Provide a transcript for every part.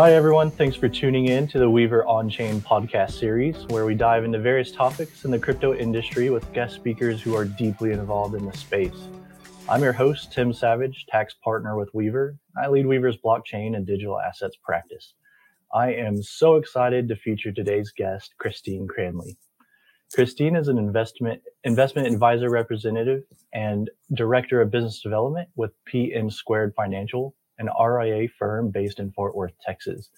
Hi, everyone. Thanks for tuning in to the Weaver On Chain podcast series, where we dive into various topics in the crypto industry with guest speakers who are deeply involved in the space. I'm your host, Tim Savage, tax partner with Weaver. I lead Weaver's blockchain and digital assets practice. I am so excited to feature today's guest, Christine Cranley. Christine is an investment investment advisor representative and director of business development with PM Squared Financial, an RIA firm based in Fort Worth, Texas.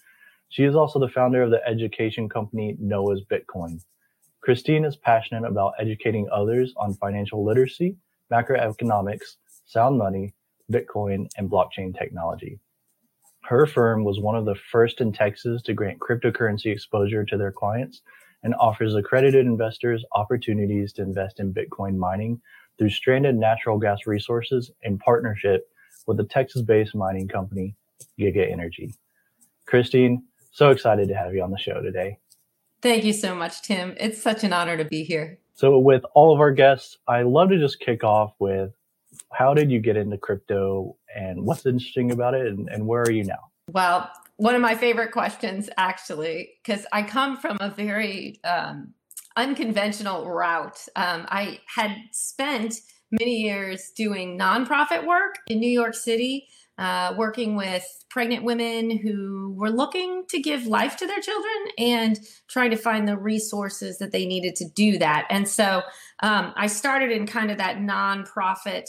She is also the founder of the education company Noah's Bitcoin. Christine is passionate about educating others on financial literacy, macroeconomics, sound money, Bitcoin, and blockchain technology. Her firm was one of the first in Texas to grant cryptocurrency exposure to their clients and offers accredited investors opportunities to invest in Bitcoin mining through stranded natural gas resources in partnership with the Texas-based mining company Giga Energy. Christine, so excited to have you on the show today. Thank you so much, Tim. It's such an honor to be here. So, with all of our guests, I love to just kick off with how did you get into crypto and what's interesting about it and, and where are you now? Well, one of my favorite questions, actually, because I come from a very um, unconventional route. Um, I had spent many years doing nonprofit work in New York City, uh, working with pregnant women who were looking to give life to their children and trying to find the resources that they needed to do that. And so um, I started in kind of that nonprofit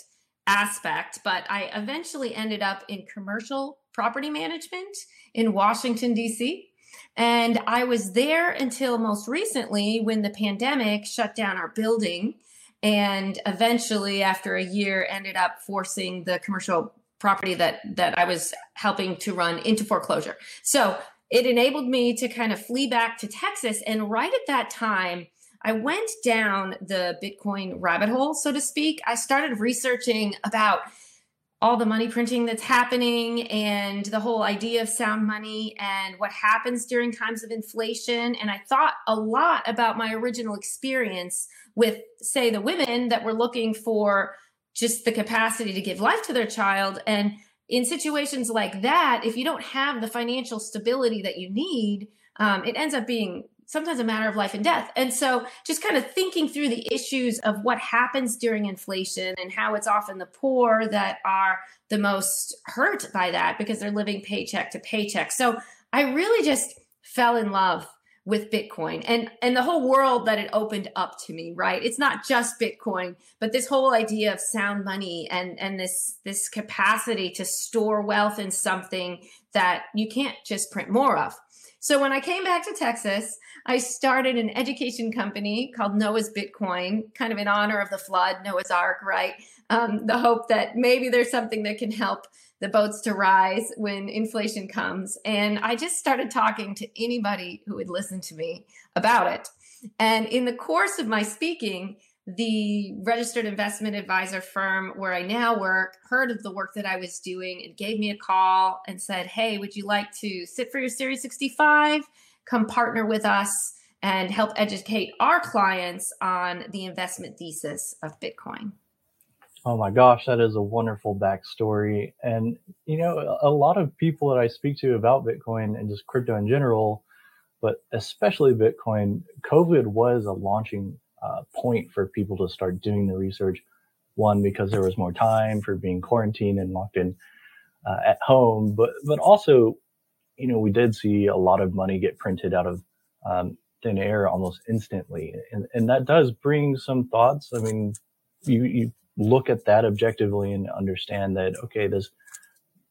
aspect, but I eventually ended up in commercial property management in Washington, D.C. And I was there until most recently when the pandemic shut down our building. And eventually, after a year, ended up forcing the commercial property that that I was helping to run into foreclosure. So it enabled me to kind of flee back to Texas. And right at that time, I went down the Bitcoin rabbit hole, so to speak. I started researching about all the money printing that's happening and the whole idea of sound money and what happens during times of inflation. And I thought a lot about my original experience with, say, the women that were looking for just the capacity to give life to their child. And in situations like that, if you don't have the financial stability that you need, um, it ends up being sometimes a matter of life and death. And so just kind of thinking through the issues of what happens during inflation and how it's often the poor that are the most hurt by that because they're living paycheck to paycheck. So I really just fell in love with Bitcoin and and the whole world that it opened up to me, right? It's not just Bitcoin, but this whole idea of sound money and and this this capacity to store wealth in something that you can't just print more of. So when I came back to Texas, I started an education company called Noah's Bitcoin, kind of in honor of the flood, Noah's Ark, right? Um, the hope that maybe there's something that can help the boats to rise when inflation comes. And I just started talking to anybody who would listen to me about it. And in the course of my speaking, the registered investment advisor firm where I now work heard of the work that I was doing and gave me a call and said, Hey, would you like to sit for your Series 65? Come partner with us and help educate our clients on the investment thesis of Bitcoin. Oh my gosh, that is a wonderful backstory. And, you know, a lot of people that I speak to about Bitcoin and just crypto in general, but especially Bitcoin, COVID was a launching uh, point for people to start doing the research. One, because there was more time for being quarantined and locked in uh, at home, but but also, you know, we did see a lot of money get printed out of um, thin air almost instantly, and and that does bring some thoughts. I mean, you you look at that objectively and understand that okay, this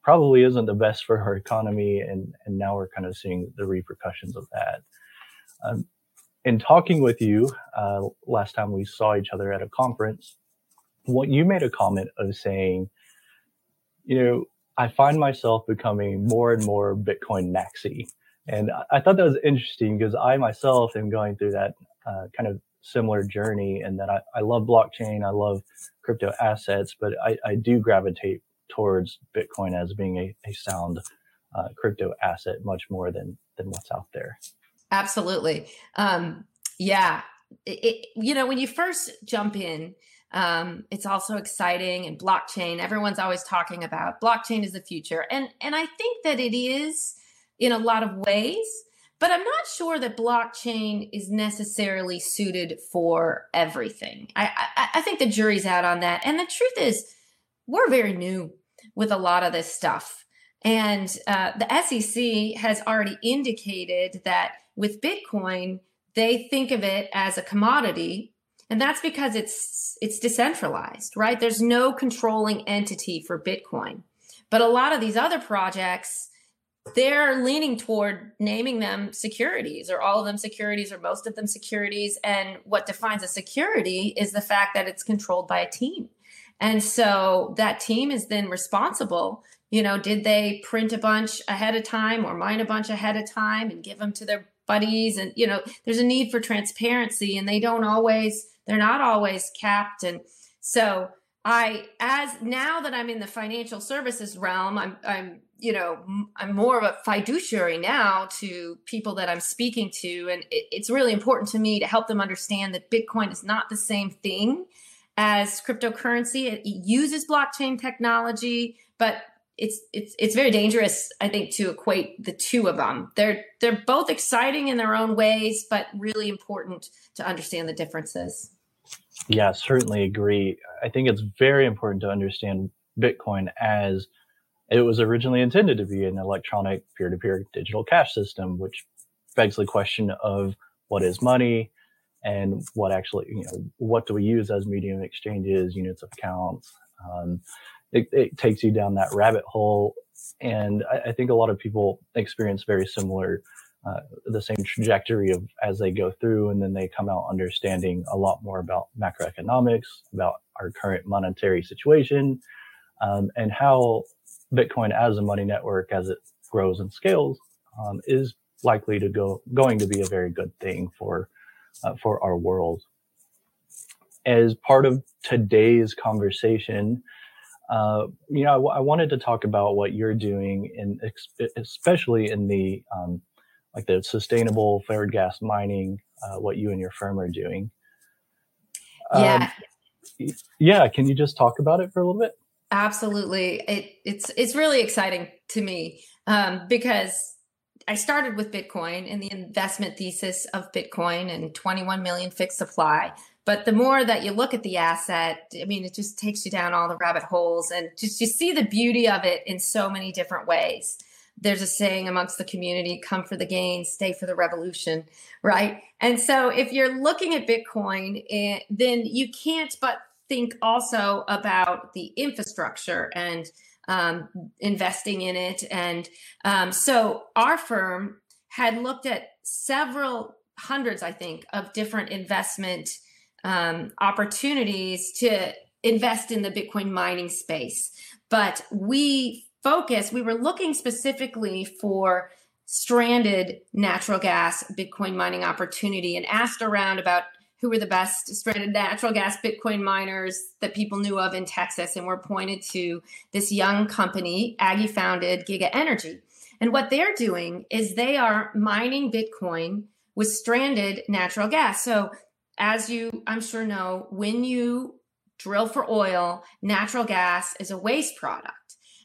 probably isn't the best for our economy, and and now we're kind of seeing the repercussions of that. Um, in talking with you uh, last time we saw each other at a conference, what you made a comment of saying, you know, I find myself becoming more and more Bitcoin maxi. And I thought that was interesting because I myself am going through that uh, kind of similar journey and that I, I love blockchain, I love crypto assets, but I, I do gravitate towards Bitcoin as being a, a sound uh, crypto asset much more than, than what's out there. Absolutely. Um, yeah. It, it, you know, when you first jump in, um, it's also exciting and blockchain. Everyone's always talking about blockchain is the future, and and I think that it is in a lot of ways, but I'm not sure that blockchain is necessarily suited for everything. I, I, I think the jury's out on that. And the truth is, we're very new with a lot of this stuff. And uh, the SEC has already indicated that with Bitcoin, they think of it as a commodity, and that's because it's it's decentralized, right? There's no controlling entity for Bitcoin. But a lot of these other projects, they're leaning toward naming them securities or all of them securities or most of them securities. And what defines a security is the fact that it's controlled by a team. And so that team is then responsible. You know, did they print a bunch ahead of time or mine a bunch ahead of time and give them to their buddies? And, you know, there's a need for transparency and they don't always, they're not always capped. And so I, as now that I'm in the financial services realm, I'm, I'm, you know, I'm more of a fiduciary now to people that I'm speaking to. And it, it's really important to me to help them understand that Bitcoin is not the same thing as cryptocurrency. It uses blockchain technology, but it's it's it's very dangerous, I think, to equate the two of them. They're they're both exciting in their own ways, but really important to understand the differences. Yeah, certainly agree. I think it's very important to understand Bitcoin as it was originally intended to be an electronic peer-to-peer digital cash system, which begs the question of what is money, and what actually, you know, what do we use as medium exchanges, units of accounts? Um, it, it, takes you down that rabbit hole. And I, I think a lot of people experience very similar, uh, the same trajectory of as they go through, and then they come out understanding a lot more about macroeconomics, about our current monetary situation, um, and how Bitcoin as a money network, as it grows and scales, um, is likely to go going to be a very good thing for uh, for our world. As part of today's conversation, uh, you know, I, w- I wanted to talk about what you're doing, in especially in the um, like the sustainable flared gas mining, uh, what you and your firm are doing. Yeah. Um, yeah. Can you just talk about it for a little bit? Absolutely. It, it's it's really exciting to me um, because I started with Bitcoin and the investment thesis of Bitcoin and 21 million fixed supply. But the more that you look at the asset, I mean, it just takes you down all the rabbit holes and just you see the beauty of it in so many different ways. There's a saying amongst the community come for the gain, stay for the revolution, right? And so if you're looking at Bitcoin, eh, then you can't but think also about the infrastructure and um, investing in it. And um, so our firm had looked at several hundreds, I think, of different investment um, opportunities to invest in the Bitcoin mining space. But we focus, we were looking specifically for stranded natural gas Bitcoin mining opportunity and asked around about who were the best stranded natural gas Bitcoin miners that people knew of in Texas, and were pointed to this young company, Aggie founded Giga Energy. And what they're doing is they are mining Bitcoin with stranded natural gas. So, as you I'm sure know, when you drill for oil, natural gas is a waste product.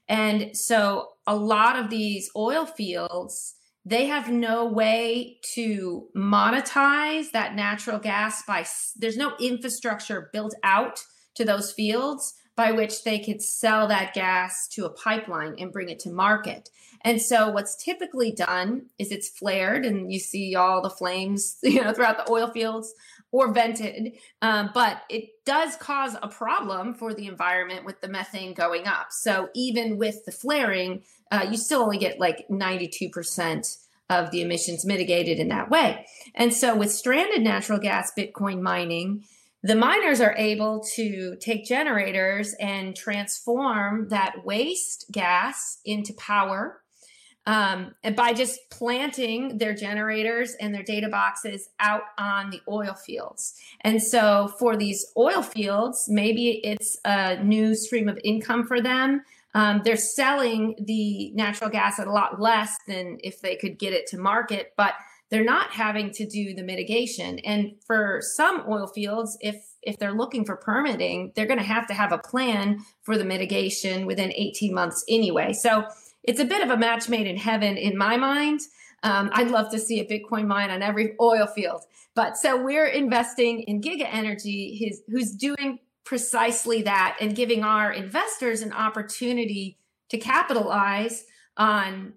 And so, a lot of these oil fields they have no way to monetize that natural gas by there's no infrastructure built out to those fields by which they could sell that gas to a pipeline and bring it to market. And so what's typically done is it's flared and you see all the flames, you know, throughout the oil fields or vented. Um, but it does cause a problem for the environment with the methane going up. So even with the flaring, uh, you still only get like 92% of the emissions mitigated in that way. And so with stranded natural gas Bitcoin mining, the miners are able to take generators and transform that waste gas into power um, and by just planting their generators and their data boxes out on the oil fields. And so for these oil fields, maybe it's a new stream of income for them. Um, they're selling the natural gas at a lot less than if they could get it to market, but they're not having to do the mitigation. And for some oil fields, if if they're looking for permitting, they're going to have to have a plan for the mitigation within 18 months anyway. So it's a bit of a match made in heaven in my mind. Um, I'd love to see a Bitcoin mine on every oil field. But so we're investing in Giga Energy, his, who's doing precisely that and giving our investors an opportunity to capitalize on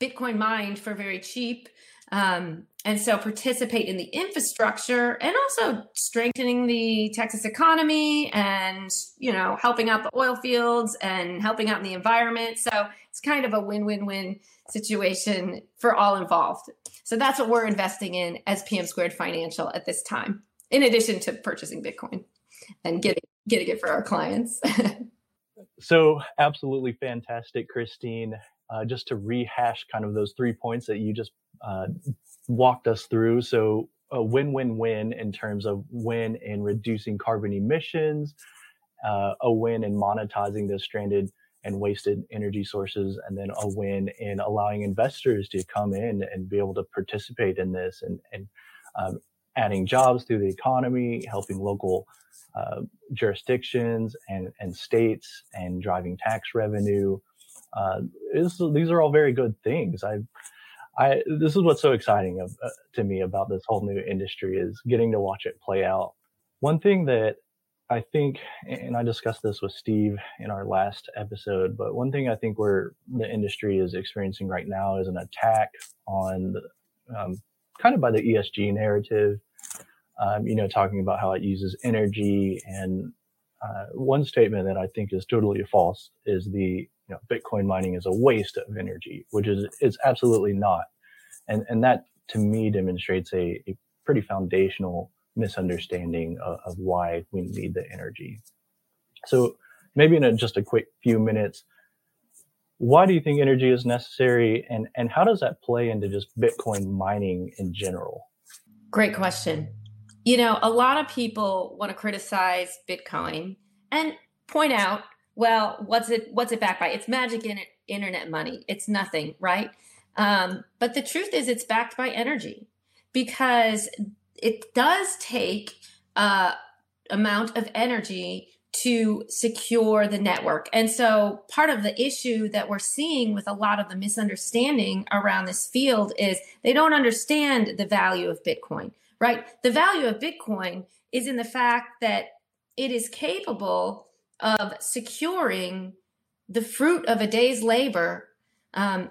Bitcoin mined for very cheap. Um, and so participate in the infrastructure and also strengthening the Texas economy and, you know, helping out the oil fields and helping out in the environment. So it's kind of a win win win situation for all involved. So that's what we're investing in as PM Squared Financial at this time, in addition to purchasing Bitcoin and getting getting it for our clients. so absolutely fantastic, Christine. Uh, just to rehash kind of those three points that you just uh, walked us through. So a win-win-win in terms of win in reducing carbon emissions, uh, a win in monetizing the stranded and wasted energy sources, and then a win in allowing investors to come in and be able to participate in this and, and um, adding jobs through the economy, helping local uh, jurisdictions and, and states, and driving tax revenue. Uh, these are all very good things. I, I this is what's so exciting of, uh, to me about this whole new industry is getting to watch it play out. One thing that I think, and I discussed this with Steve in our last episode, but one thing I think where the industry is experiencing right now is an attack on, the, um, kind of by the ESG narrative. Um, you know, talking about how it uses energy, and uh, one statement that I think is totally false is the you know Bitcoin mining is a waste of energy, which is is absolutely not, and and that to me demonstrates a, a pretty foundational misunderstanding of, of why we need the energy. So maybe in a, just a quick few minutes, why do you think energy is necessary and, and how does that play into just Bitcoin mining in general? Great question. You know, a lot of people want to criticize Bitcoin and point out, well, what's it what's it backed by? It's magic in it, internet money. It's nothing, right? Um, but the truth is it's backed by energy because it does take a amount of energy to secure the network. And so part of the issue that we're seeing with a lot of the misunderstanding around this field is they don't understand the value of Bitcoin, right? The value of Bitcoin is in the fact that it is capable of securing the fruit of a day's labor um,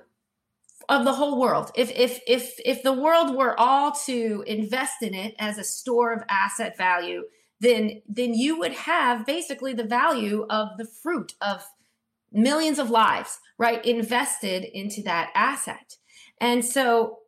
of the whole world. If if if if the world were all to invest in it as a store of asset value, then then you would have basically the value of the fruit of millions of lives, right, invested into that asset. And so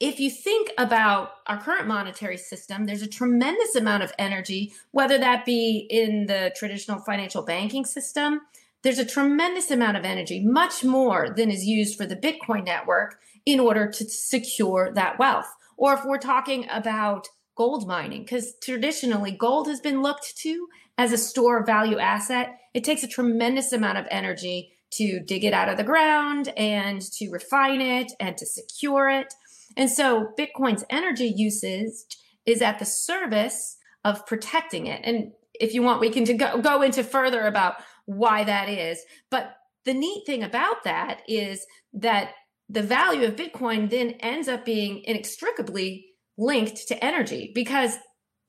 if you think about our current monetary system, there's a tremendous amount of energy, whether that be in the traditional financial banking system, there's a tremendous amount of energy, much more than is used for the Bitcoin network in order to secure that wealth. Or if we're talking about gold mining, because traditionally gold has been looked to as a store of value asset, it takes a tremendous amount of energy to dig it out of the ground and to refine it and to secure it. And so Bitcoin's energy usage is at the service of protecting it. And if you want, we can go, go into further about why that is. But the neat thing about that is that the value of Bitcoin then ends up being inextricably linked to energy because,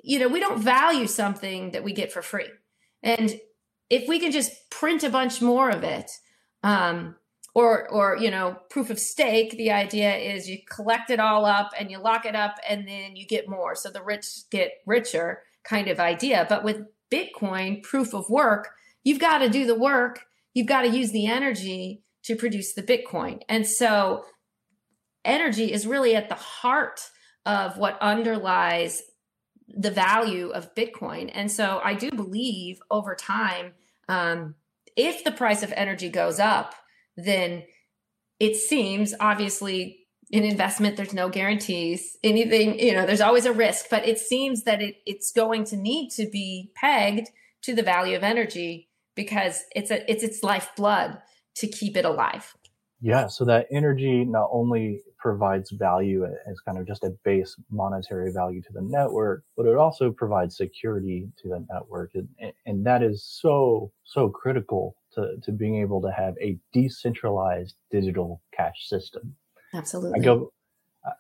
you know, we don't value something that we get for free. And if we can just print a bunch more of it, um, or, or, you know, proof of stake, the idea is you collect it all up and you lock it up and then you get more. So the rich get richer kind of idea. But with Bitcoin, proof of work, you've got to do the work, you've got to use the energy to produce the Bitcoin. And so energy is really at the heart of what underlies the value of Bitcoin. And so I do believe over time, um, if the price of energy goes up, then it seems obviously in investment there's no guarantees anything you know there's always a risk but it seems that it, it's going to need to be pegged to the value of energy because it's a it's its lifeblood to keep it alive. Yeah, so that energy not only provides value as kind of just a base monetary value to the network, but it also provides security to the network. And, and that is so, so critical to, to being able to have a decentralized digital cash system. Absolutely. I go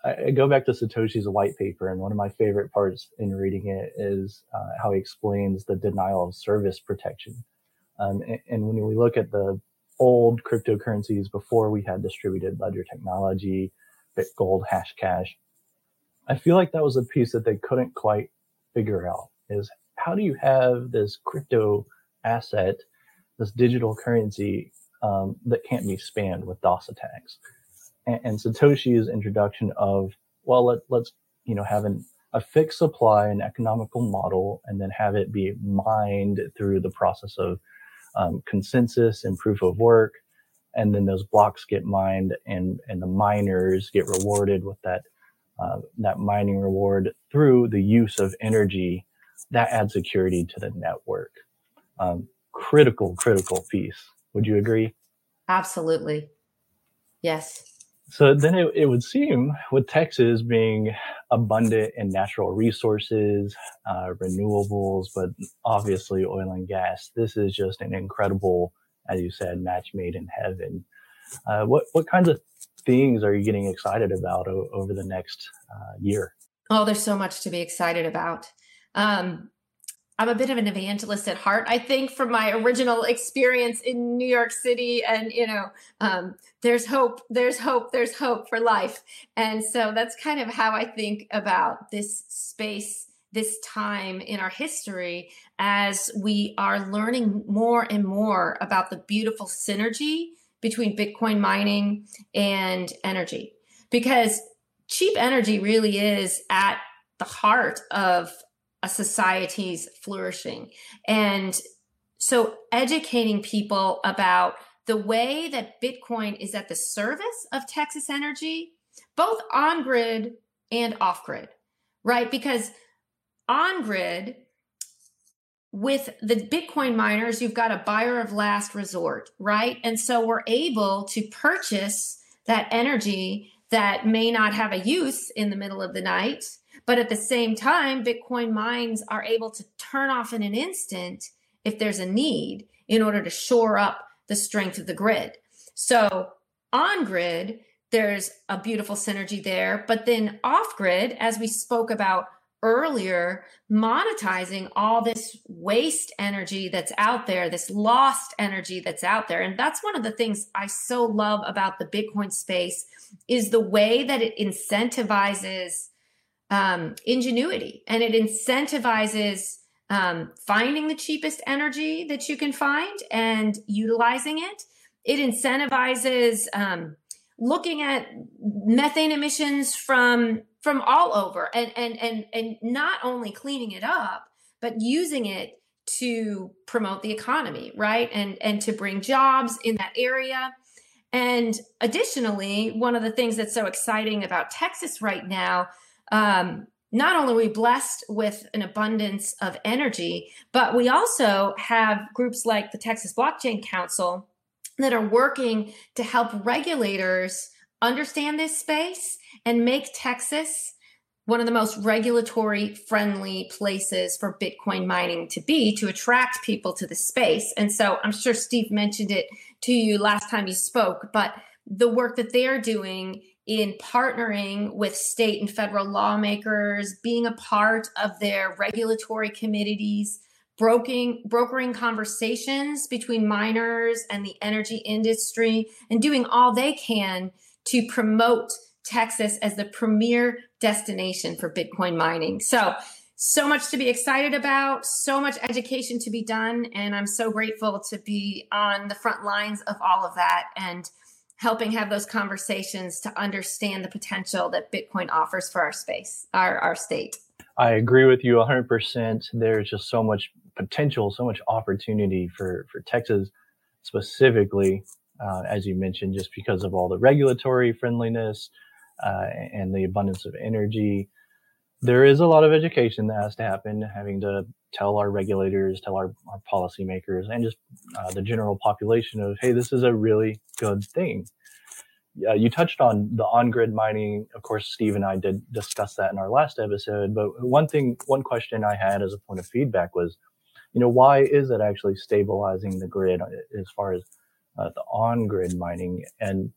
I, go back to Satoshi's white paper, and one of my favorite parts in reading it is uh, how he explains the denial of service protection. Um, and, and when we look at the old cryptocurrencies before we had distributed ledger technology, BitGold, Hashcash, I feel like that was a piece that they couldn't quite figure out is how do you have this crypto asset, this digital currency um, that can't be spammed with DOS attacks? And, and Satoshi's introduction of, well, let, let's, you know, have an, a fixed supply, an economical model, and then have it be mined through the process of um, consensus and proof of work. And then those blocks get mined and, and the miners get rewarded with that, uh, that mining reward through the use of energy that adds security to the network. Um, critical, critical piece. Would you agree? Absolutely. Yes. So then it, it would seem with Texas being abundant in natural resources, uh, renewables, but obviously oil and gas, this is just an incredible, as you said, match made in heaven. Uh, what, what kinds of things are you getting excited about o- over the next uh, year? Oh, there's so much to be excited about. Um, I'm a bit of an evangelist at heart. I think from my original experience in New York City, and you know, um, there's hope, there's hope, there's hope for life, and so that's kind of how I think about this space, this time in our history, as we are learning more and more about the beautiful synergy between Bitcoin mining and energy, because cheap energy really is at the heart of a society's flourishing. And so educating people about the way that Bitcoin is at the service of Texas Energy, both on grid and off grid, right? Because on grid, with the Bitcoin miners, you've got a buyer of last resort, right? And so we're able to purchase that energy that may not have a use in the middle of the night but at the same time, Bitcoin mines are able to turn off in an instant if there's a need in order to shore up the strength of the grid. So on grid, there's a beautiful synergy there. But then off grid, as we spoke about earlier, monetizing all this waste energy that's out there, this lost energy that's out there. And that's one of the things I so love about the Bitcoin space is the way that it incentivizes um, ingenuity. And it incentivizes um, finding the cheapest energy that you can find and utilizing it. It incentivizes um, looking at methane emissions from from all over and and and and not only cleaning it up but using it to promote the economy right? And and to bring jobs in that area. And additionally one of the things that's so exciting about texas right now um, not only are we blessed with an abundance of energy, but we also have groups like the Texas Blockchain Council that are working to help regulators understand this space and make Texas one of the most regulatory friendly places for Bitcoin mining to be to attract people to the space. And so I'm sure Steve mentioned it to you last time you spoke, but the work that they're doing in partnering with state and federal lawmakers, being a part of their regulatory committees, broking, brokering conversations between miners and the energy industry, and doing all they can to promote Texas as the premier destination for Bitcoin mining. So, so much to be excited about, so much education to be done. And I'm so grateful to be on the front lines of all of that. And helping have those conversations to understand the potential that Bitcoin offers for our space, our, our state. I agree with you 100%. There's just so much potential, so much opportunity for, for Texas specifically, uh, as you mentioned, just because of all the regulatory friendliness uh, and the abundance of energy. There is a lot of education that has to happen, having to tell our regulators, tell our, our policymakers, and just uh, the general population of, hey, this is a really good thing. Uh, you touched on the on-grid mining. Of course, Steve and I did discuss that in our last episode. But one thing, one question I had as a point of feedback was, you know, why is it actually stabilizing the grid as far as uh, the on grid mining? And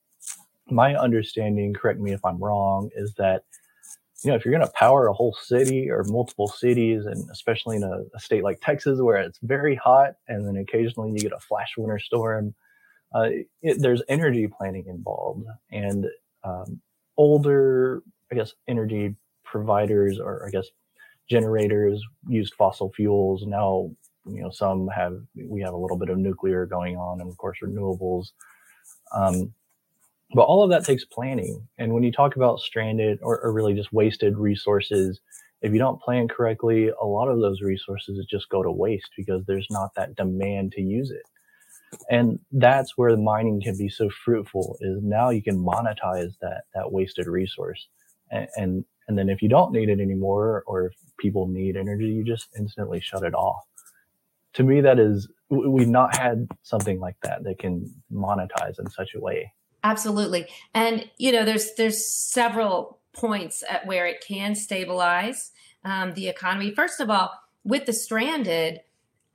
my understanding, correct me if I'm wrong, is that you know if you're going to power a whole city or multiple cities, and especially in a, a, state like Texas where it's very hot, and then occasionally you get a flash winter storm, uh, it, there's energy planning involved, and um, older, I guess, energy providers or I guess generators used fossil fuels. Now, you know, some have we have a little bit of nuclear going on, and of course renewables. Um, but all of that takes planning. And when you talk about stranded or, or really just wasted resources, if you don't plan correctly, a lot of those resources just go to waste because there's not that demand to use it. And that's where mining can be so fruitful is now you can monetize that, that wasted resource. And, and, and then if you don't need it anymore, or if people need energy, you just instantly shut it off. To me, that is, we've not had something like that that can monetize in such a way. Absolutely. And, you know, there's, there's several points at where it can stabilize um, the economy. First of all, with the stranded,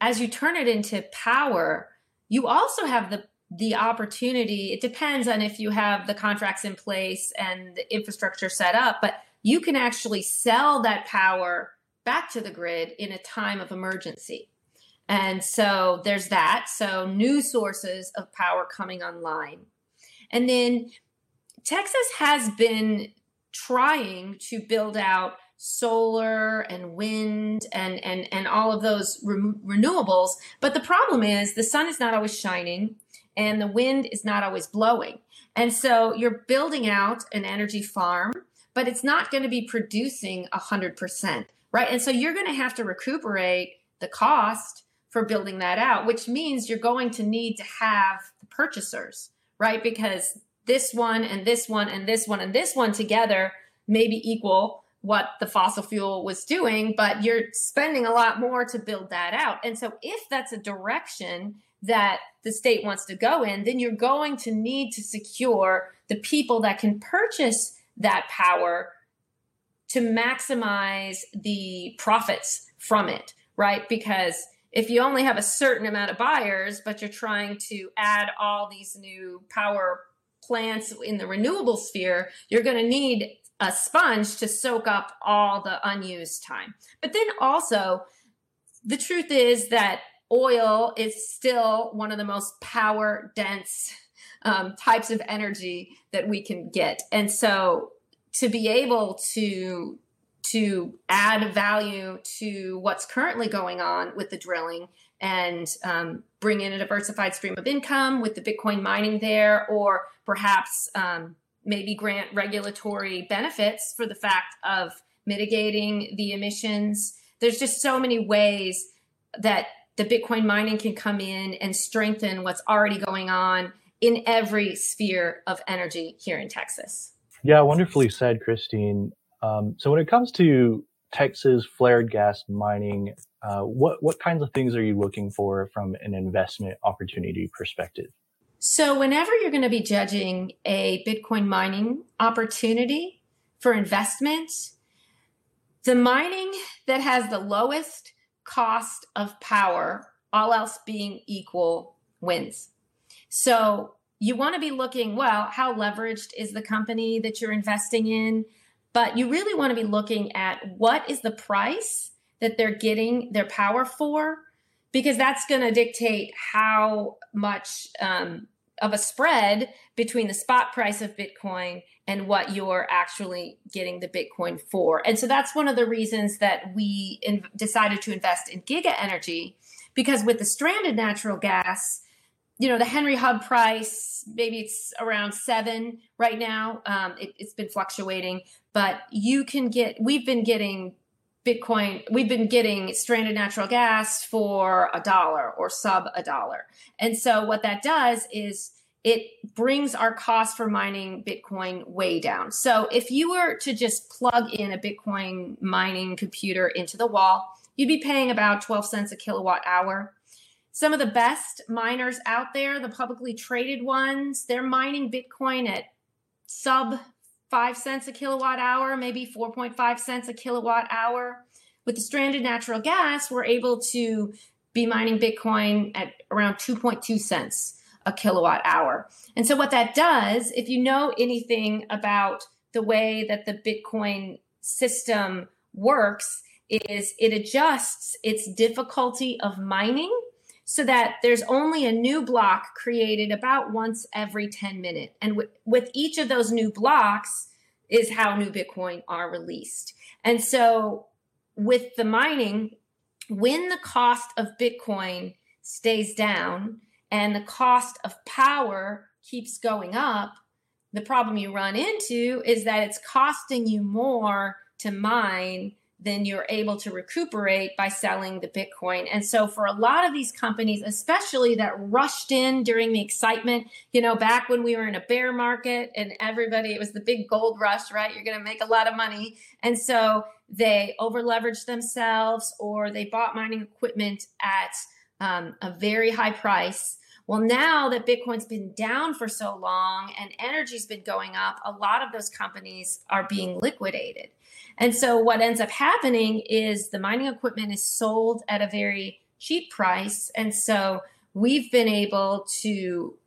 as you turn it into power, you also have the the opportunity. It depends on if you have the contracts in place and the infrastructure set up, but you can actually sell that power back to the grid in a time of emergency. And so there's that. So new sources of power coming online. And then Texas has been trying to build out solar and wind and and and all of those re- renewables but the problem is the sun is not always shining and the wind is not always blowing. And so you're building out an energy farm but it's not going to be producing 100% right? And so you're going to have to recuperate the cost for building that out which means you're going to need to have the purchasers right? Because this one and this one and this one and this one together maybe equal what the fossil fuel was doing, but you're spending a lot more to build that out. And so, if that's a direction that the state wants to go in, then you're going to need to secure the people that can purchase that power to maximize the profits from it, right? Because if you only have a certain amount of buyers, but you're trying to add all these new power plants in the renewable sphere, you're going to need a sponge to soak up all the unused time. But then also, the truth is that oil is still one of the most power dense um, types of energy that we can get. And so, to be able to to add value to what's currently going on with the drilling and um, bring in a diversified stream of income with the Bitcoin mining there, or perhaps um, maybe grant regulatory benefits for the fact of mitigating the emissions. There's just so many ways that the Bitcoin mining can come in and strengthen what's already going on in every sphere of energy here in Texas. Yeah, wonderfully said, Christine. Um, so when it comes to Texas flared gas mining, uh, what what kinds of things are you looking for from an investment opportunity perspective? So whenever you're going to be judging a Bitcoin mining opportunity for investment, the mining that has the lowest cost of power, all else being equal, wins. So you want to be looking, well, how leveraged is the company that you're investing in? But you really want to be looking at what is the price that they're getting their power for, because that's going to dictate how much um, of a spread between the spot price of Bitcoin and what you're actually getting the Bitcoin for. And so that's one of the reasons that we in- decided to invest in Giga Energy, because with the stranded natural gas, you know the henry hub price maybe it's around seven right now. Um, it, it's been fluctuating but you can get we've been getting bitcoin we've been getting stranded natural gas for a dollar or sub a dollar. And so what that does is it brings our cost for mining bitcoin way down. So if you were to just plug in a bitcoin mining computer into the wall you'd be paying about 12 cents a kilowatt hour some of the best miners out there, the publicly traded ones, they're mining Bitcoin at sub five cents a kilowatt hour, maybe 4.5 cents a kilowatt hour. With the stranded natural gas, we're able to be mining Bitcoin at around 2.2 cents a kilowatt hour. And so, what that does, if you know anything about the way that the Bitcoin system works, is it adjusts its difficulty of mining so that there's only a new block created about once every 10 minutes. And with, with each of those new blocks is how new Bitcoin are released. And so with the mining, when the cost of Bitcoin stays down and the cost of power keeps going up, the problem you run into is that it's costing you more to mine then you're able to recuperate by selling the Bitcoin. And so for a lot of these companies, especially that rushed in during the excitement, you know, back when we were in a bear market and everybody, it was the big gold rush, right? You're going to make a lot of money. And so they over leveraged themselves or they bought mining equipment at um, a very high price. Well, now that Bitcoin's been down for so long and energy's been going up, a lot of those companies are being liquidated. And so what ends up happening is the mining equipment is sold at a very cheap price. And so we've been able to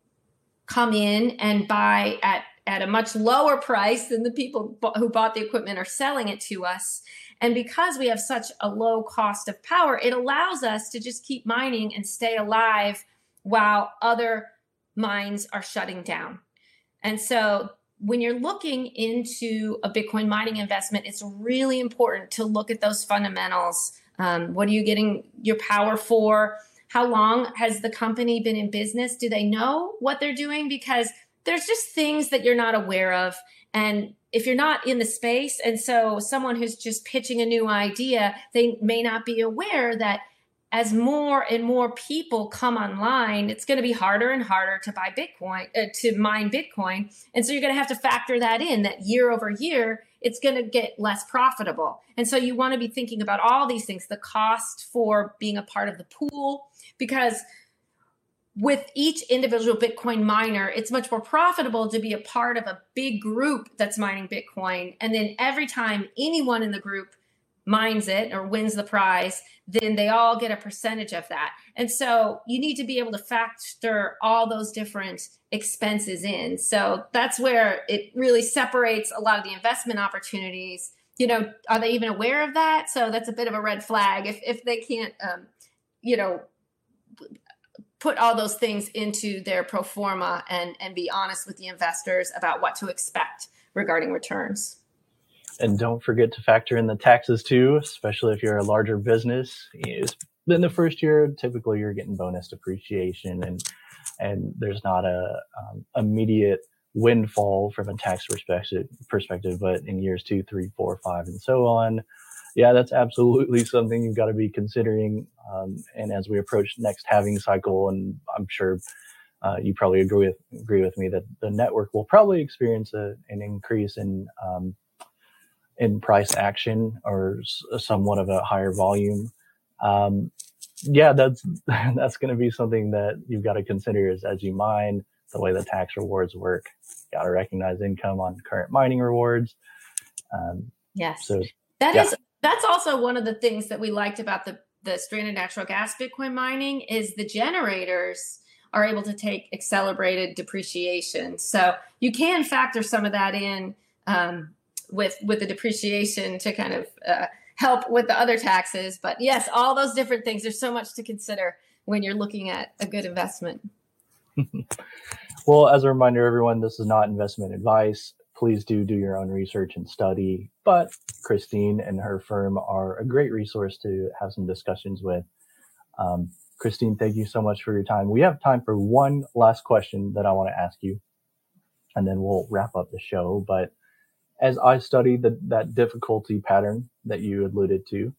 come in and buy at at a much lower price than the people who bought the equipment are selling it to us. And because we have such a low cost of power, it allows us to just keep mining and stay alive while other mines are shutting down. And so when you're looking into a Bitcoin mining investment, it's really important to look at those fundamentals. Um, what are you getting your power for? How long has the company been in business? Do they know what they're doing? Because there's just things that you're not aware of. And if you're not in the space, and so someone who's just pitching a new idea, they may not be aware that as more and more people come online, it's going to be harder and harder to buy Bitcoin, uh, to mine Bitcoin. And so you're going to have to factor that in that year over year, it's going to get less profitable. And so you want to be thinking about all these things the cost for being a part of the pool, because with each individual Bitcoin miner, it's much more profitable to be a part of a big group that's mining Bitcoin. And then every time anyone in the group mines it or wins the prize, then they all get a percentage of that. And so you need to be able to factor all those different expenses in. So that's where it really separates a lot of the investment opportunities. You know, are they even aware of that? So that's a bit of a red flag if if they can't, um, you know, put all those things into their pro forma and and be honest with the investors about what to expect regarding returns. And don't forget to factor in the taxes too, especially if you're a larger business. Then the first year, typically you're getting bonus depreciation, and and there's not a um, immediate windfall from a tax perspective. Perspective, but in years two, three, four, five, and so on, yeah, that's absolutely something you've got to be considering. Um, and as we approach next halving cycle, and I'm sure uh, you probably agree with agree with me that the network will probably experience a, an increase in um, in price action or somewhat of a higher volume. Um, yeah, that's that's going to be something that you've got to consider as, as you mine the way the tax rewards work. Got to recognize income on current mining rewards. Um, yes, so that yeah. is that's also one of the things that we liked about the the stranded natural gas Bitcoin mining is the generators are able to take accelerated depreciation. So you can factor some of that in um, with with the depreciation to kind of uh, help with the other taxes. But yes, all those different things. There's so much to consider when you're looking at a good investment. well, as a reminder, everyone, this is not investment advice. Please do do your own research and study. But Christine and her firm are a great resource to have some discussions with. Um, Christine, thank you so much for your time. We have time for one last question that I want to ask you, and then we'll wrap up the show. But as I study the, that difficulty pattern that you alluded to,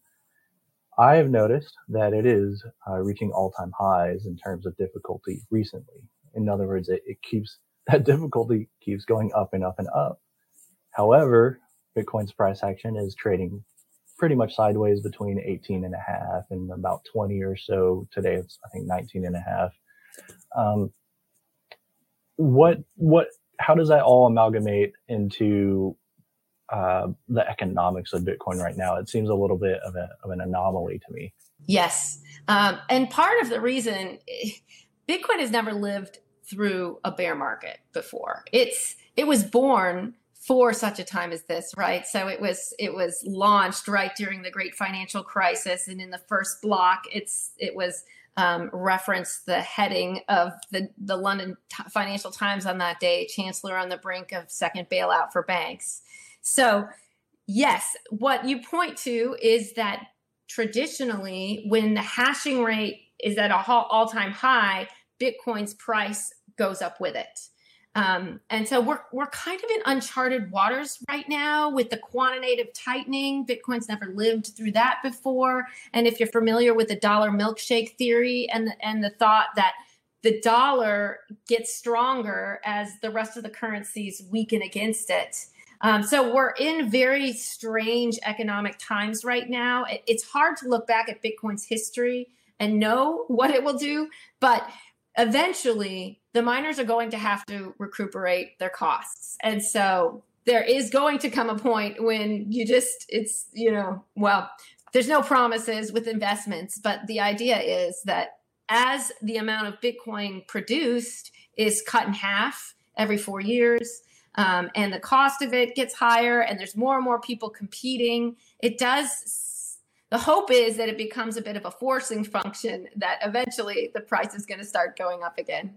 I have noticed that it is uh, reaching all time highs in terms of difficulty recently. In other words, it, it keeps that difficulty keeps going up and up and up. However, Bitcoin's price action is trading pretty much sideways between 18 and a half and about 20 or so. Today it's, I think, 19 and a half. Um, what, what, how does that all amalgamate into uh, the economics of Bitcoin right now. It seems a little bit of, a, of an anomaly to me. Yes. Um, and part of the reason Bitcoin has never lived through a bear market before. It's it was born for such a time as this, right? So it was it was launched right during the great financial crisis, and in the first block, it's it was um, referenced the heading of the the London Financial Times on that day, Chancellor on the brink of second bailout for banks. So yes, what you point to is that traditionally, when the hashing rate is at a all time high, Bitcoin's price goes up with it. Um, and so we're we're kind of in uncharted waters right now with the quantitative tightening. Bitcoin's never lived through that before. And if you're familiar with the dollar milkshake theory and and the thought that the dollar gets stronger as the rest of the currencies weaken against it. Um, so we're in very strange economic times right now. It, it's hard to look back at Bitcoin's history and know what it will do, but eventually the miners are going to have to recuperate their costs. And so there is going to come a point when you just, it's, you know, well, there's no promises with investments, but the idea is that as the amount of Bitcoin produced is cut in half every four years, um, and the cost of it gets higher, and there's more and more people competing, it does the hope is that it becomes a bit of a forcing function that eventually the price is going to start going up again.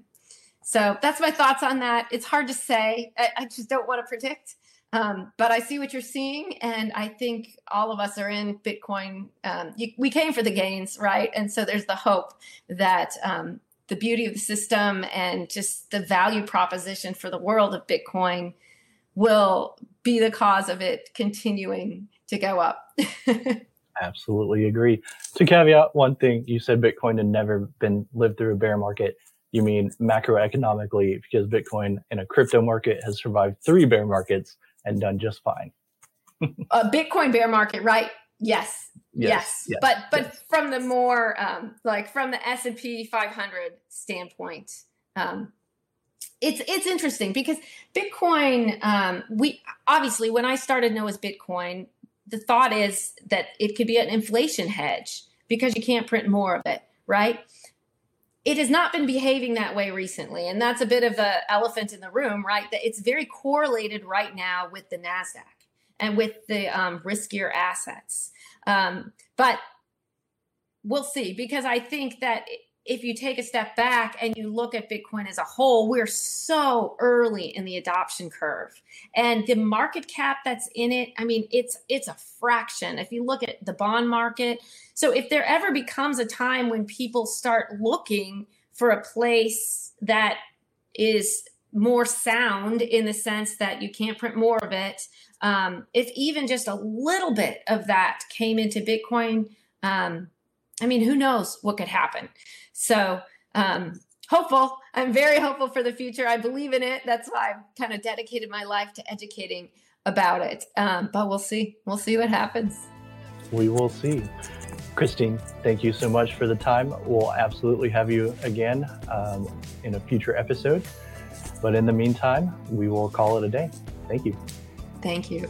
So that's my thoughts on that. It's hard to say. I, I just don't want to predict. Um, but I see what you're seeing, and I think all of us are in Bitcoin. Um, you, we came for the gains, right? And so there's the hope that um, the beauty of the system and just the value proposition for the world of Bitcoin will be the cause of it continuing to go up. absolutely agree. To caveat one thing, you said Bitcoin had never been lived through a bear market. You mean macroeconomically, because Bitcoin in a crypto market has survived three bear markets and done just fine. a Bitcoin bear market, right? Yes. Yes. yes. But but yes. from the more um, like from the S and P 500 standpoint, um, it's it's interesting because Bitcoin. Um, we obviously when I started know as Bitcoin, the thought is that it could be an inflation hedge because you can't print more of it, right? It has not been behaving that way recently. And that's a bit of the elephant in the room, right? That it's very correlated right now with the NASDAQ and with the um, riskier assets. Um, but we'll see because I think that if you take a step back and you look at Bitcoin as a whole, we're so early in the adoption curve. And the market cap that's in it, I mean, it's it's a fraction. If you look at the bond market, so if there ever becomes a time when people start looking for a place that is more sound in the sense that you can't print more of it, um, if even just a little bit of that came into Bitcoin, um, I mean, who knows what could happen? So, um, hopeful. I'm very hopeful for the future. I believe in it. That's why I've kind of dedicated my life to educating about it. Um, but we'll see. We'll see what happens. We will see. Christine, thank you so much for the time. We'll absolutely have you again um, in a future episode. But in the meantime, we will call it a day. Thank you. Thank you.